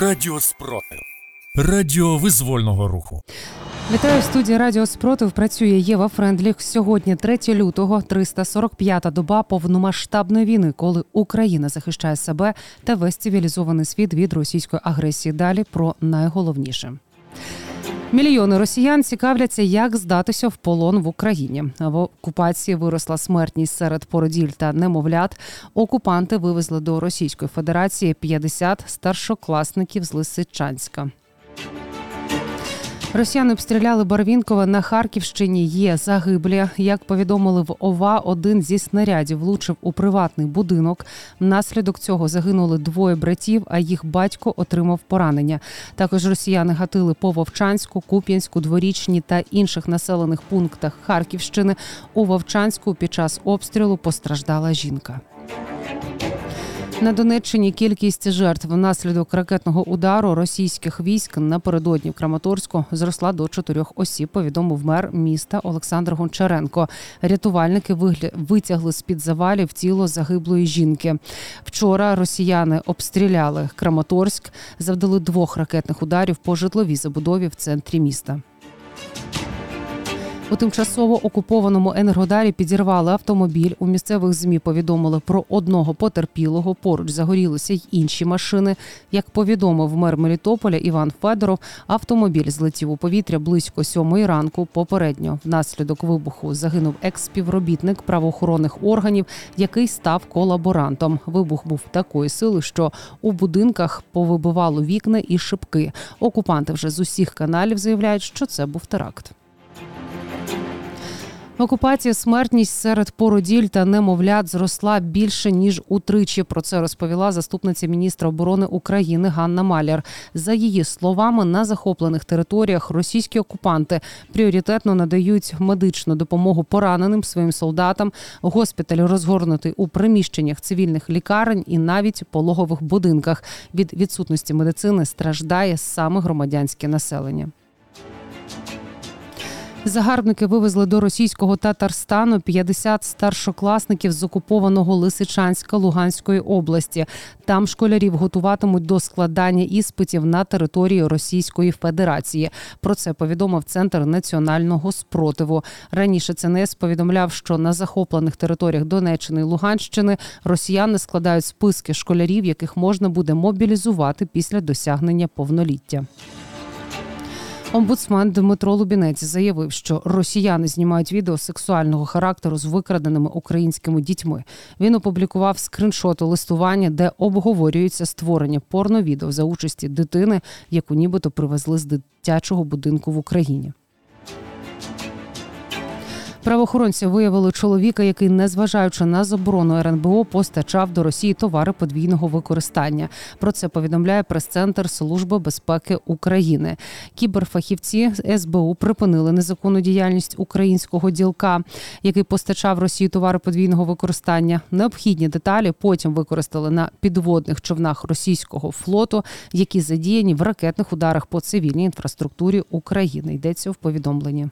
Радіо Спротив. Радіо визвольного руху. Вітаю в студії Радіо Спротив. Працює Єва Френдліх. Сьогодні 3 лютого, 345-та доба повномасштабної війни, коли Україна захищає себе та весь цивілізований світ від російської агресії. Далі про найголовніше. Мільйони росіян цікавляться, як здатися в полон в Україні. В окупації виросла смертність серед породіль та немовлят. Окупанти вивезли до Російської Федерації 50 старшокласників з Лисичанська. Росіяни обстріляли Барвінкове на Харківщині. Є загиблі. Як повідомили в ОВА, один зі снарядів влучив у приватний будинок. Внаслідок цього загинули двоє братів, а їх батько отримав поранення. Також росіяни гатили по Вовчанську, Куп'янську, дворічні та інших населених пунктах Харківщини. У Вовчанську під час обстрілу постраждала жінка. На Донеччині кількість жертв внаслідок ракетного удару російських військ напередодні в Краматорську зросла до чотирьох осіб. Повідомив мер міста Олександр Гончаренко. Рятувальники витягли з під завалів тіло загиблої жінки. Вчора росіяни обстріляли Краматорськ, завдали двох ракетних ударів по житловій забудові в центрі міста. У тимчасово окупованому енергодарі підірвали автомобіль. У місцевих змі повідомили про одного потерпілого. Поруч загорілися й інші машини. Як повідомив мер Мелітополя Іван Федоров, автомобіль злетів у повітря близько сьомої ранку. Попередньо внаслідок вибуху загинув екс-співробітник правоохоронних органів, який став колаборантом. Вибух був такої сили, що у будинках повибивало вікна і шибки. Окупанти вже з усіх каналів заявляють, що це був теракт. В окупації смертність серед породіль та немовлят зросла більше ніж утричі. Про це розповіла заступниця міністра оборони України Ганна Маляр. За її словами, на захоплених територіях російські окупанти пріоритетно надають медичну допомогу пораненим своїм солдатам. Госпіталь розгорнутий у приміщеннях цивільних лікарень і навіть пологових будинках. Від відсутності медицини страждає саме громадянське населення. Загарбники вивезли до російського Татарстану 50 старшокласників з окупованого Лисичанська Луганської області. Там школярів готуватимуть до складання іспитів на території Російської Федерації. Про це повідомив центр національного спротиву. Раніше ЦНС повідомляв, що на захоплених територіях Донеччини і Луганщини росіяни складають списки школярів, яких можна буде мобілізувати після досягнення повноліття. Омбудсмен Дмитро Лубінець заявив, що росіяни знімають відео сексуального характеру з викраденими українськими дітьми. Він опублікував скриншоти листування, де обговорюється створення порновідео за участі дитини, яку нібито привезли з дитячого будинку в Україні. Правоохоронці виявили чоловіка, який, незважаючи на заборону РНБО, постачав до Росії товари подвійного використання. Про це повідомляє прес-центр Служби безпеки України. Кіберфахівці СБУ припинили незаконну діяльність українського ділка, який постачав Росії товари подвійного використання. Необхідні деталі потім використали на підводних човнах російського флоту, які задіяні в ракетних ударах по цивільній інфраструктурі України. Йдеться в повідомленні.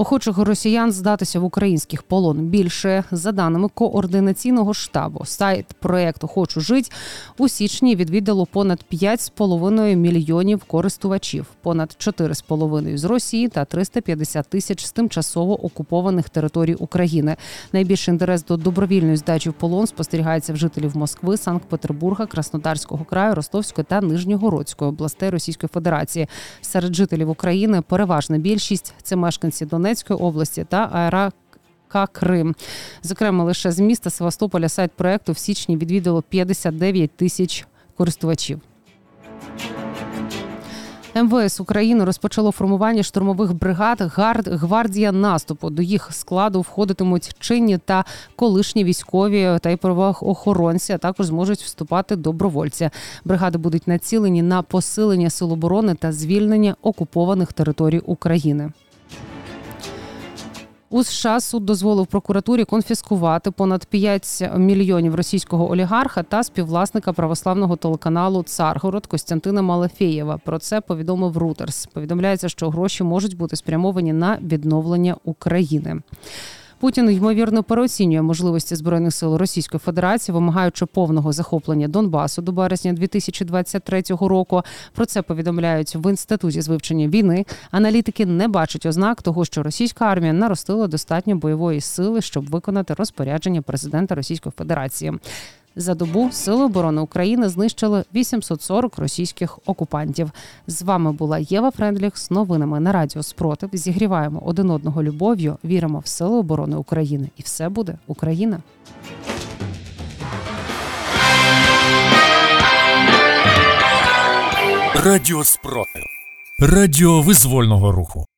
Охочих росіян здатися в українських полон більше за даними координаційного штабу. Сайт проекту Хочу жить у січні відвідало понад 5,5 мільйонів користувачів, понад 4,5 з Росії та 350 тисяч з тимчасово окупованих територій України. Найбільший інтерес до добровільної здачі в полон спостерігається в жителів Москви, Санкт-Петербурга, Краснодарського краю, Ростовської та Нижньогородської областей Російської Федерації. Серед жителів України переважна більшість це мешканці Донецької Донецької області та аерока Крим. Зокрема, лише з міста Севастополя сайт проекту в січні відвідало 59 тисяч користувачів. МВС України розпочало формування штурмових бригад гвардія наступу. До їх складу входитимуть чинні та колишні військові та й правоохоронці, а також зможуть вступати добровольці. Бригади будуть націлені на посилення сил оборони та звільнення окупованих територій України. У США суд дозволив прокуратурі конфіскувати понад 5 мільйонів російського олігарха та співвласника православного телеканалу Царгород Костянтина Малафєєва. Про це повідомив Рутерс. Повідомляється, що гроші можуть бути спрямовані на відновлення України. Путін ймовірно переоцінює можливості збройних сил Російської Федерації, вимагаючи повного захоплення Донбасу до березня 2023 року. Про це повідомляють в інституті з вивчення війни. Аналітики не бачать ознак того, що російська армія наростила достатньо бойової сили, щоб виконати розпорядження президента Російської Федерації. За добу Сили оборони України знищили 840 російських окупантів. З вами була Єва Френдліх з новинами на Радіо Спротив. Зігріваємо один одного любов'ю, віримо в Сили оборони України, і все буде Україна. Радіо спротив. Радіо визвольного руху.